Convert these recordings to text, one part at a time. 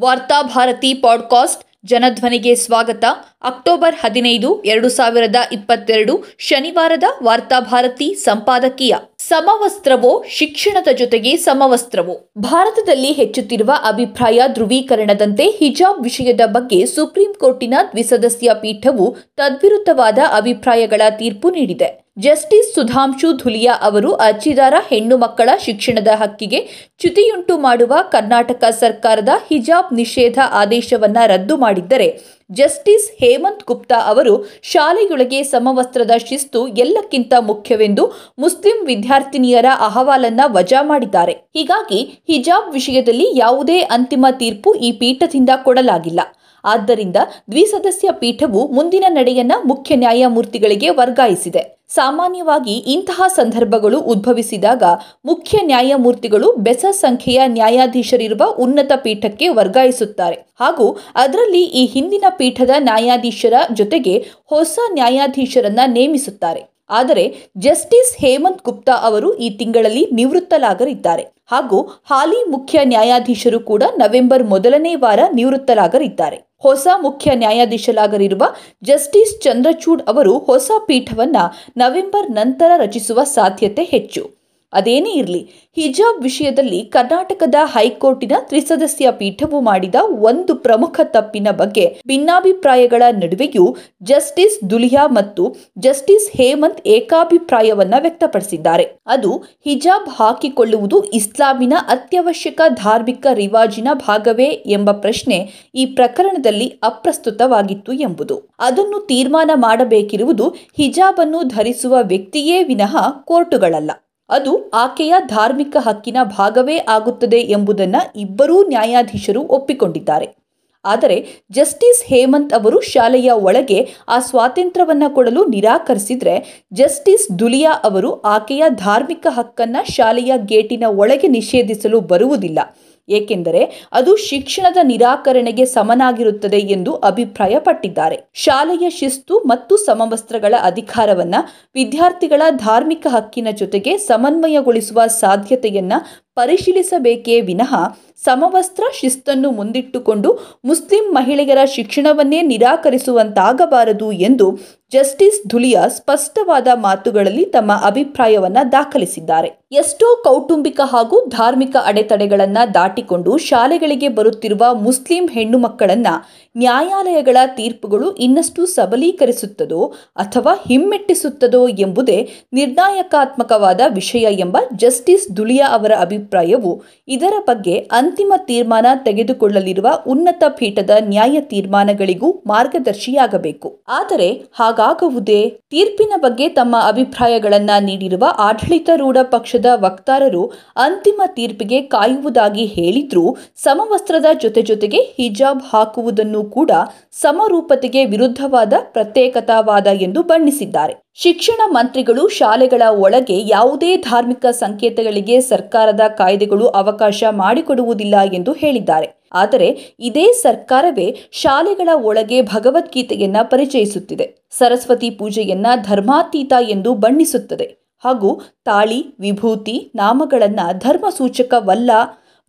Varthabharati podcast ಜನಧ್ವನಿಗೆ ಸ್ವಾಗತ. October ಹದಿನೈದು, ಎರಡು ಸಾವಿರದ ಇಪ್ಪತ್ತೆರಡು, ಶನಿವಾರದ ವಾರ್ತಾಭಾರತಿ ಸಂಪಾದಕೀಯ. ಸಮವಸ್ತ್ರವೋ, ಶಿಕ್ಷಣದ ಜೊತೆಗೆ ಸಮವಸ್ತ್ರವೋ. ಭಾರತದಲ್ಲಿ ಹೆಚ್ಚುತ್ತಿರುವ ಅಭಿಪ್ರಾಯ ಧ್ರುವೀಕರಣದಂತೆ ಹಿಜಾಬ್ ವಿಷಯದ ಬಗ್ಗೆ ಸುಪ್ರೀಂ ಕೋರ್ಟಿನ ದ್ವಿಸದಸ್ಯ ಪೀಠವು ತದ್ವಿರುದ್ಧವಾದ ಅಭಿಪ್ರಾಯಗಳ ತೀರ್ಪು ನೀಡಿದೆ. ಜಸ್ಟಿಸ್ ಸುಧಾಂಶು ಧುಲಿಯಾ ಅವರು ಅರ್ಜಿದಾರ ಹೆಣ್ಣು ಮಕ್ಕಳ ಶಿಕ್ಷಣದ ಹಕ್ಕಿಗೆ ಚ್ಯುತಿಯುಂಟು ಮಾಡುವ ಕರ್ನಾಟಕ ಸರ್ಕಾರದ ಹಿಜಾಬ್ ನಿಷೇಧ ಆದೇಶವನ್ನ ರದ್ದು ಮಾಡಿದ್ದರೆ ಜಸ್ಟಿಸ್ ಹೇಮಂತ್ ಗುಪ್ತಾ ಅವರು ಶಾಲೆಯೊಳಗೆ ಸಮವಸ್ತ್ರದ ಶಿಸ್ತು ಎಲ್ಲಕ್ಕಿಂತ ಮುಖ್ಯವೆಂದು ಮುಸ್ಲಿಂ ವಿದ್ಯಾರ್ಥಿನಿಯರ ಅಹವಾಲನ್ನ ವಜಾ ಮಾಡಿದ್ದಾರೆ. ಹೀಗಾಗಿ ಹಿಜಾಬ್ ವಿಷಯದಲ್ಲಿ ಯಾವುದೇ ಅಂತಿಮ ತೀರ್ಪು ಈ ಪೀಠದಿಂದ ಕೊಡಲಾಗಿಲ್ಲ. ಆದ್ದರಿಂದ ದ್ವಿಸದಸ್ಯ ಪೀಠವು ಮುಂದಿನ ನಡೆಯನ್ನ ಮುಖ್ಯ ನ್ಯಾಯಮೂರ್ತಿಗಳಿಗೆ ವರ್ಗಾಯಿಸಿದೆ. ಸಾಮಾನ್ಯವಾಗಿ ಇಂತಹ ಸಂದರ್ಭಗಳು ಉದ್ಭವಿಸಿದಾಗ ಮುಖ್ಯ ನ್ಯಾಯಮೂರ್ತಿಗಳು ಬೆಸ ಸಂಖ್ಯೆಯ ನ್ಯಾಯಾಧೀಶರಿರುವ ಉನ್ನತ ಪೀಠಕ್ಕೆ ವರ್ಗಾಯಿಸುತ್ತಾರೆ. ಹಾಗೂ ಅದರಲ್ಲಿ ಈ ಹಿಂದಿನ ಪೀಠದ ನ್ಯಾಯಾಧೀಶರ ಜೊತೆಗೆ ಹೊಸ ನ್ಯಾಯಾಧೀಶರನ್ನ ನೇಮಿಸುತ್ತಾರೆ. ಆದರೆ ಜಸ್ಟಿಸ್ ಹೇಮಂತ್ ಗುಪ್ತಾ ಅವರು ಈ ತಿಂಗಳಲ್ಲಿ ನಿವೃತ್ತಲಾಗಲಿದ್ದಾರೆ. ಹಾಗೂ ಹಾಲಿ ಮುಖ್ಯ ನ್ಯಾಯಾಧೀಶರು ಕೂಡ ನವೆಂಬರ್ ಮೊದಲನೇ ವಾರ ನಿವೃತ್ತಲಾಗಲಿದ್ದಾರೆ. ಹೊಸ ಮುಖ್ಯ ನ್ಯಾಯಾಧೀಶರಾಗಲಿರುವ ಜಸ್ಟಿಸ್ ಚಂದ್ರಚೂಡ್ ಅವರು ಹೊಸ ಪೀಠವನ್ನ ನವೆಂಬರ್ ನಂತರ ರಚಿಸುವ ಸಾಧ್ಯತೆ ಹೆಚ್ಚು. ಅದೇನೇ ಇರಲಿ, ಹಿಜಾಬ್ ವಿಷಯದಲ್ಲಿ ಕರ್ನಾಟಕದ ಹೈಕೋರ್ಟಿನ ತ್ರಿಸದಸ್ಯ ಪೀಠವು ಮಾಡಿದ ಒಂದು ಪ್ರಮುಖ ತಪ್ಪಿನ ಬಗ್ಗೆ ಭಿನ್ನಾಭಿಪ್ರಾಯಗಳ ನಡುವೆಯೂ ಜಸ್ಟಿಸ್ ದುಲಿಯಾ ಮತ್ತು ಜಸ್ಟಿಸ್ ಹೇಮಂತ್ ಏಕಾಭಿಪ್ರಾಯವನ್ನ ವ್ಯಕ್ತಪಡಿಸಿದ್ದಾರೆ. ಅದು ಹಿಜಾಬ್ ಹಾಕಿಕೊಳ್ಳುವುದು ಇಸ್ಲಾಮಿನ ಅತ್ಯವಶ್ಯಕ ಧಾರ್ಮಿಕ ರಿವಾಜಿನ ಭಾಗವೇ ಎಂಬ ಪ್ರಶ್ನೆ ಈ ಪ್ರಕರಣದಲ್ಲಿ ಅಪ್ರಸ್ತುತವಾಗಿತ್ತು ಎಂಬುದು. ಅದನ್ನು ತೀರ್ಮಾನ ಮಾಡಬೇಕಿರುವುದು ಹಿಜಾಬ್ ಅನ್ನು ಧರಿಸುವ ವ್ಯಕ್ತಿಯೇ ವಿನಃ ಕೋರ್ಟುಗಳಲ್ಲ. ಅದು ಆಕೆಯ ಧಾರ್ಮಿಕ ಹಕ್ಕಿನ ಭಾಗವೇ ಆಗುತ್ತದೆ ಎಂಬುದನ್ನು ಇಬ್ಬರೂ ನ್ಯಾಯಾಧೀಶರು ಒಪ್ಪಿಕೊಂಡಿದ್ದಾರೆ. ಆದರೆ ಜಸ್ಟಿಸ್ ಹೇಮಂತ್ ಅವರು ಶಾಲೆಯ ಒಳಗೆ ಆ ಸ್ವಾತಂತ್ರ್ಯವನ್ನು ಕೊಡಲು ನಿರಾಕರಿಸಿದರೆ ಜಸ್ಟಿಸ್ ದುಲಿಯಾ ಅವರು ಆಕೆಯ ಧಾರ್ಮಿಕ ಹಕ್ಕನ್ನು ಶಾಲೆಯ ಗೇಟಿನ ಒಳಗೆ ನಿಷೇಧಿಸಲು ಬರುವುದಿಲ್ಲ. ಏಕೆಂದರೆ ಅದು ಶಿಕ್ಷಣದ ನಿರಾಕರಣೆಗೆ ಸಮನಾಗಿರುತ್ತದೆ ಎಂದು ಅಭಿಪ್ರಾಯಪಟ್ಟಿದ್ದಾರೆ. ಶಾಲೆಯ ಶಿಸ್ತು ಮತ್ತು ಸಮವಸ್ತ್ರಗಳ ಅಧಿಕಾರವನ್ನು ವಿದ್ಯಾರ್ಥಿಗಳ ಧಾರ್ಮಿಕ ಹಕ್ಕಿನ ಜೊತೆಗೆ ಸಮನ್ವಯಗೊಳಿಸುವ ಸಾಧ್ಯತೆಯನ್ನು ಪರಿಶೀಲಿಸಬೇಕೇ ವಿನಃ ಸಮವಸ್ತ್ರ ಶಿಸ್ತನ್ನು ಮುಂದಿಟ್ಟುಕೊಂಡು ಮುಸ್ಲಿಂ ಮಹಿಳೆಯರ ಶಿಕ್ಷಣವನ್ನೇ ನಿರಾಕರಿಸುವಂತಾಗಬಾರದು ಎಂದು ಜಸ್ಟಿಸ್ ಧುಲಿಯಾ ಸ್ಪಷ್ಟವಾದ ಮಾತುಗಳಲ್ಲಿ ತಮ್ಮ ಅಭಿಪ್ರಾಯವನ್ನ ದಾಖಲಿಸಿದ್ದಾರೆ. ಎಷ್ಟೋ ಕೌಟುಂಬಿಕ ಹಾಗೂ ಧಾರ್ಮಿಕ ಅಡೆತಡೆಗಳನ್ನು ದಾಟಿಕೊಂಡು ಶಾಲೆಗಳಿಗೆ ಬರುತ್ತಿರುವ ಮುಸ್ಲಿಂ ಹೆಣ್ಣು ಮಕ್ಕಳನ್ನು ನ್ಯಾಯಾಲಯಗಳ ತೀರ್ಪುಗಳು ಇನ್ನಷ್ಟು ಸಬಲೀಕರಿಸುತ್ತದೋ ಅಥವಾ ಹಿಮ್ಮೆಟ್ಟಿಸುತ್ತದೋ ಎಂಬುದೇ ನಿರ್ಣಾಯಕಾತ್ಮಕವಾದ ವಿಷಯ ಎಂಬ ಜಸ್ಟಿಸ್ ಧುಲಿಯಾ ಅವರ ಅಭಿಪ್ರಾಯವು ಇದರ ಬಗ್ಗೆ ಅಂತಿಮ ತೀರ್ಮಾನ ತೆಗೆದುಕೊಳ್ಳಲಿರುವ ಉನ್ನತ ಪೀಠದ ನ್ಯಾಯ ತೀರ್ಮಾನಗಳಿಗೂ ಮಾರ್ಗದರ್ಶಿಯಾಗಬೇಕು. ಆದರೆ ಹಾಗಾಗುವುದೇ? ತೀರ್ಪಿನ ಬಗ್ಗೆ ತಮ್ಮ ಅಭಿಪ್ರಾಯಗಳನ್ನ ನೀಡಿರುವ ಆಡಳಿತಾರೂಢ ಪಕ್ಷದ ವಕ್ತಾರರು ಅಂತಿಮ ತೀರ್ಪಿಗೆ ಕಾಯುವುದಾಗಿ ಹೇಳಿದ್ರೂ ಸಮವಸ್ತ್ರದ ಜೊತೆ ಜೊತೆಗೆ ಹಿಜಾಬ್ ಹಾಕುವುದನ್ನು ಕೂಡ ಸಮರೂಪತೆಗೆ ವಿರುದ್ಧವಾದ ಪ್ರತ್ಯೇಕತಾವಾದ ಎಂದು ಬಣ್ಣಿಸಿದ್ದಾರೆ. ಶಿಕ್ಷಣ ಮಂತ್ರಿಗಳು ಶಾಲೆಗಳ ಒಳಗೆ ಯಾವುದೇ ಧಾರ್ಮಿಕ ಸಂಕೇತಗಳಿಗೆ ಸರ್ಕಾರದ ಕಾಯ್ದೆಗಳು ಅವಕಾಶ ಮಾಡಿಕೊಡುವುದಿಲ್ಲ ಎಂದು ಹೇಳಿದ್ದಾರೆ. ಆದರೆ ಇದೇ ಸರ್ಕಾರವೇ ಶಾಲೆಗಳ ಒಳಗೆ ಭಗವದ್ಗೀತೆಯನ್ನ ಪರಿಚಯಿಸುತ್ತಿದೆ. ಸರಸ್ವತಿ ಪೂಜೆಯನ್ನ ಧರ್ಮಾತೀತ ಎಂದು ಬಣ್ಣಿಸುತ್ತದೆ. ಹಾಗೂ ತಾಳಿ, ವಿಭೂತಿ, ನಾಮಗಳನ್ನ ಧರ್ಮ ಸೂಚಕವಲ್ಲ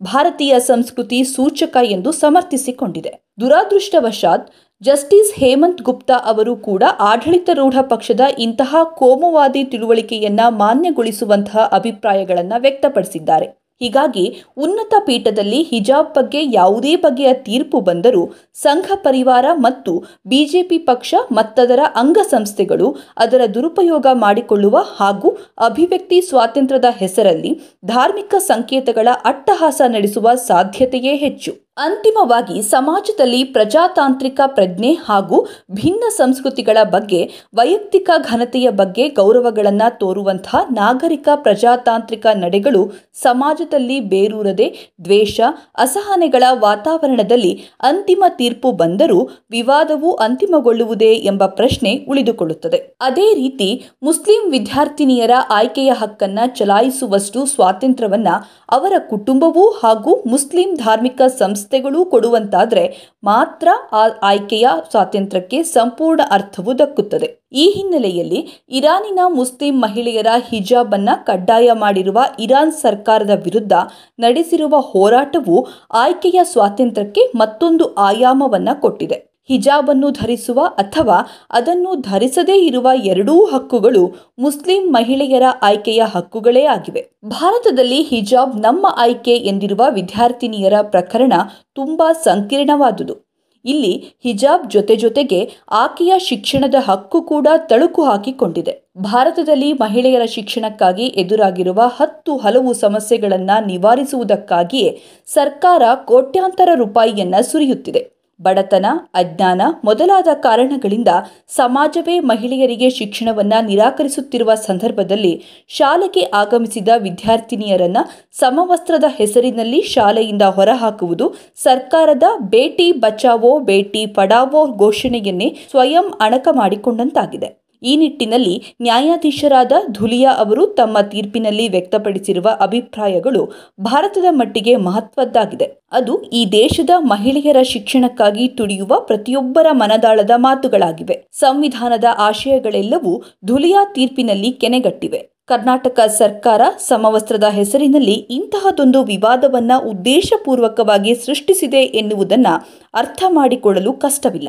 ಭಾರತೀಯ ಸಂಸ್ಕೃತಿ ಸೂಚಕ ಎಂದು ಸಮರ್ಥಿಸಿಕೊಂಡಿದೆ. ದುರಾದೃಷ್ಟವಶಾತ್ ಜಸ್ಟಿಸ್ ಹೇಮಂತ್ ಗುಪ್ತಾ ಅವರು ಕೂಡ ಆಡಳಿತಾರೂಢ ಪಕ್ಷದ ಇಂತಹ ಕೋಮುವಾದಿ ತಿಳುವಳಿಕೆಯನ್ನ ಮಾನ್ಯಗೊಳಿಸುವಂತಹ ಅಭಿಪ್ರಾಯಗಳನ್ನು ವ್ಯಕ್ತಪಡಿಸಿದ್ದಾರೆ. ಹೀಗಾಗಿ ಉನ್ನತ ಪೀಠದಲ್ಲಿ ಹಿಜಾಬ್ ಬಗ್ಗೆ ಯಾವುದೇ ಬಗೆಯ ತೀರ್ಪು ಬಂದರೂ ಸಂಘ ಪರಿವಾರ ಮತ್ತು ಬಿಜೆಪಿ ಪಕ್ಷ ಮತ್ತದರ ಅಂಗಸಂಸ್ಥೆಗಳು ಅದರ ದುರುಪಯೋಗ ಮಾಡಿಕೊಳ್ಳುವ ಹಾಗೂ ಅಭಿವ್ಯಕ್ತಿ ಸ್ವಾತಂತ್ರ್ಯದ ಹೆಸರಲ್ಲಿ ಧಾರ್ಮಿಕ ಸಂಕೇತಗಳ ಅಟ್ಟಹಾಸ ನಡೆಸುವ ಸಾಧ್ಯತೆಯೇ ಹೆಚ್ಚು. ಅಂತಿಮವಾಗಿ ಸಮಾಜದಲ್ಲಿ ಪ್ರಜಾತಾಂತ್ರಿಕ ಪ್ರಜ್ಞೆ ಹಾಗೂ ಭಿನ್ನ ಸಂಸ್ಕೃತಿಗಳ ಬಗ್ಗೆ, ವೈಯಕ್ತಿಕ ಘನತೆಯ ಬಗ್ಗೆ ಗೌರವಗಳನ್ನು ತೋರುವಂತಹ ನಾಗರಿಕ ಪ್ರಜಾತಾಂತ್ರಿಕ ನಡೆಗಳು ಸಮಾಜದಲ್ಲಿ ಬೇರೂರದೆ ದ್ವೇಷ, ಅಸಹನೆಗಳ ವಾತಾವರಣದಲ್ಲಿ ಅಂತಿಮ ತೀರ್ಪು ಬಂದರೂ ವಿವಾದವು ಅಂತಿಮಗೊಳ್ಳುವುದೇ ಎಂಬ ಪ್ರಶ್ನೆ ಉಳಿದುಕೊಳ್ಳುತ್ತದೆ. ಅದೇ ರೀತಿ ಮುಸ್ಲಿಂ ವಿದ್ಯಾರ್ಥಿನಿಯರ ಆಯ್ಕೆಯ ಹಕ್ಕನ್ನ ಚಲಾಯಿಸುವಷ್ಟು ಸ್ವಾತಂತ್ರ್ಯವನ್ನ ಅವರ ಕುಟುಂಬವೂ ಹಾಗೂ ಮುಸ್ಲಿಂ ಧಾರ್ಮಿಕ ಸಂಸ್ಥೆ ಸಂಸ್ಥೆಗಳೂ ಕೊಡುವಂತಾದರೆ ಮಾತ್ರ ಆ ಆಯ್ಕೆಯ ಸ್ವಾತಂತ್ರ್ಯಕ್ಕೆ ಸಂಪೂರ್ಣ ಅರ್ಥವು ದಕ್ಕುತ್ತದೆ. ಈ ಹಿನ್ನೆಲೆಯಲ್ಲಿ ಇರಾನಿನ ಮುಸ್ಲಿಂ ಮಹಿಳೆಯರ ಹಿಜಾಬ್ ಅನ್ನ ಕಡ್ಡಾಯ ಮಾಡಿರುವ ಇರಾನ್ ಸರ್ಕಾರದ ವಿರುದ್ಧ ನಡೆಸಿರುವ ಹೋರಾಟವು ಆಯ್ಕೆಯ ಸ್ವಾತಂತ್ರ್ಯಕ್ಕೆ ಮತ್ತೊಂದು ಆಯಾಮವನ್ನು ಕೊಟ್ಟಿದೆ. ಹಿಜಾಬ್ ಅನ್ನು ಧರಿಸುವ ಅಥವಾ ಅದನ್ನು ಧರಿಸದೇ ಇರುವ ಎರಡೂ ಹಕ್ಕುಗಳು ಮುಸ್ಲಿಂ ಮಹಿಳೆಯರ ಆಯ್ಕೆಯ ಹಕ್ಕುಗಳೇ ಆಗಿವೆ. ಭಾರತದಲ್ಲಿ ಹಿಜಾಬ್ ನಮ್ಮ ಆಯ್ಕೆ ಎಂದಿರುವ ವಿದ್ಯಾರ್ಥಿನಿಯರ ಪ್ರಕರಣ ತುಂಬಾ ಸಂಕೀರ್ಣವಾದುದು. ಇಲ್ಲಿ ಹಿಜಾಬ್ ಜೊತೆ ಜೊತೆಗೆ ಆಕೆಯ ಶಿಕ್ಷಣದ ಹಕ್ಕು ಕೂಡ ತಳುಕು ಹಾಕಿಕೊಂಡಿದೆ. ಭಾರತದಲ್ಲಿ ಮಹಿಳೆಯರ ಶಿಕ್ಷಣಕ್ಕಾಗಿ ಎದುರಾಗಿರುವ ಹತ್ತು ಹಲವು ಸಮಸ್ಯೆಗಳನ್ನು ನಿವಾರಿಸುವುದಕ್ಕಾಗಿಯೇ ಸರ್ಕಾರ ಕೋಟ್ಯಾಂತರ ರೂಪಾಯಿಯನ್ನು ಸುರಿಯುತ್ತಿದೆ. ಬಡತನ, ಅಜ್ಞಾನ ಮೊದಲಾದ ಕಾರಣಗಳಿಂದ ಸಮಾಜವೇ ಮಹಿಳೆಯರಿಗೆ ಶಿಕ್ಷಣವನ್ನು ನಿರಾಕರಿಸುತ್ತಿರುವ ಸಂದರ್ಭದಲ್ಲಿ ಶಾಲೆಗೆ ಆಗಮಿಸಿದ ವಿದ್ಯಾರ್ಥಿನಿಯರನ್ನ ಸಮವಸ್ತ್ರದ ಹೆಸರಿನಲ್ಲಿ ಶಾಲೆಯಿಂದ ಹೊರಹಾಕುವುದು ಸರ್ಕಾರದ ಬೇಟಿ ಬಚಾವೋ, ಬೇಟಿ ಪಡಾವೋ ಘೋಷಣೆಯನ್ನೇ ಸ್ವಯಂ ಅಣಕ ಮಾಡಿಕೊಂಡಂತಾಗಿದೆ. ಈ ನಿಟ್ಟಿನಲ್ಲಿ ನ್ಯಾಯಾಧೀಶರಾದ ಧುಲಿಯಾ ಅವರು ತಮ್ಮ ತೀರ್ಪಿನಲ್ಲಿ ವ್ಯಕ್ತಪಡಿಸಿರುವ ಅಭಿಪ್ರಾಯಗಳು ಭಾರತದ ಮಟ್ಟಿಗೆ ಮಹತ್ವದ್ದಾಗಿದೆ. ಅದು ಈ ದೇಶದ ಮಹಿಳೆಯರ ಶಿಕ್ಷಣಕ್ಕಾಗಿ ತುಡಿಯುವ ಪ್ರತಿಯೊಬ್ಬರ ಮನದಾಳದ ಮಾತುಗಳಾಗಿವೆ. ಸಂವಿಧಾನದ ಆಶಯಗಳೆಲ್ಲವೂ ಧುಲಿಯಾ ತೀರ್ಪಿನಲ್ಲಿ ಕೆನೆಗಟ್ಟಿವೆ. ಕರ್ನಾಟಕ ಸರ್ಕಾರ ಸಮವಸ್ತ್ರದ ಹೆಸರಿನಲ್ಲಿ ಇಂತಹದೊಂದು ವಿವಾದವನ್ನ ಉದ್ದೇಶಪೂರ್ವಕವಾಗಿ ಸೃಷ್ಟಿಸಿದೆ ಎನ್ನುವುದನ್ನು ಅರ್ಥ ಮಾಡಿಕೊಳ್ಳಲು ಕಷ್ಟವಿಲ್ಲ.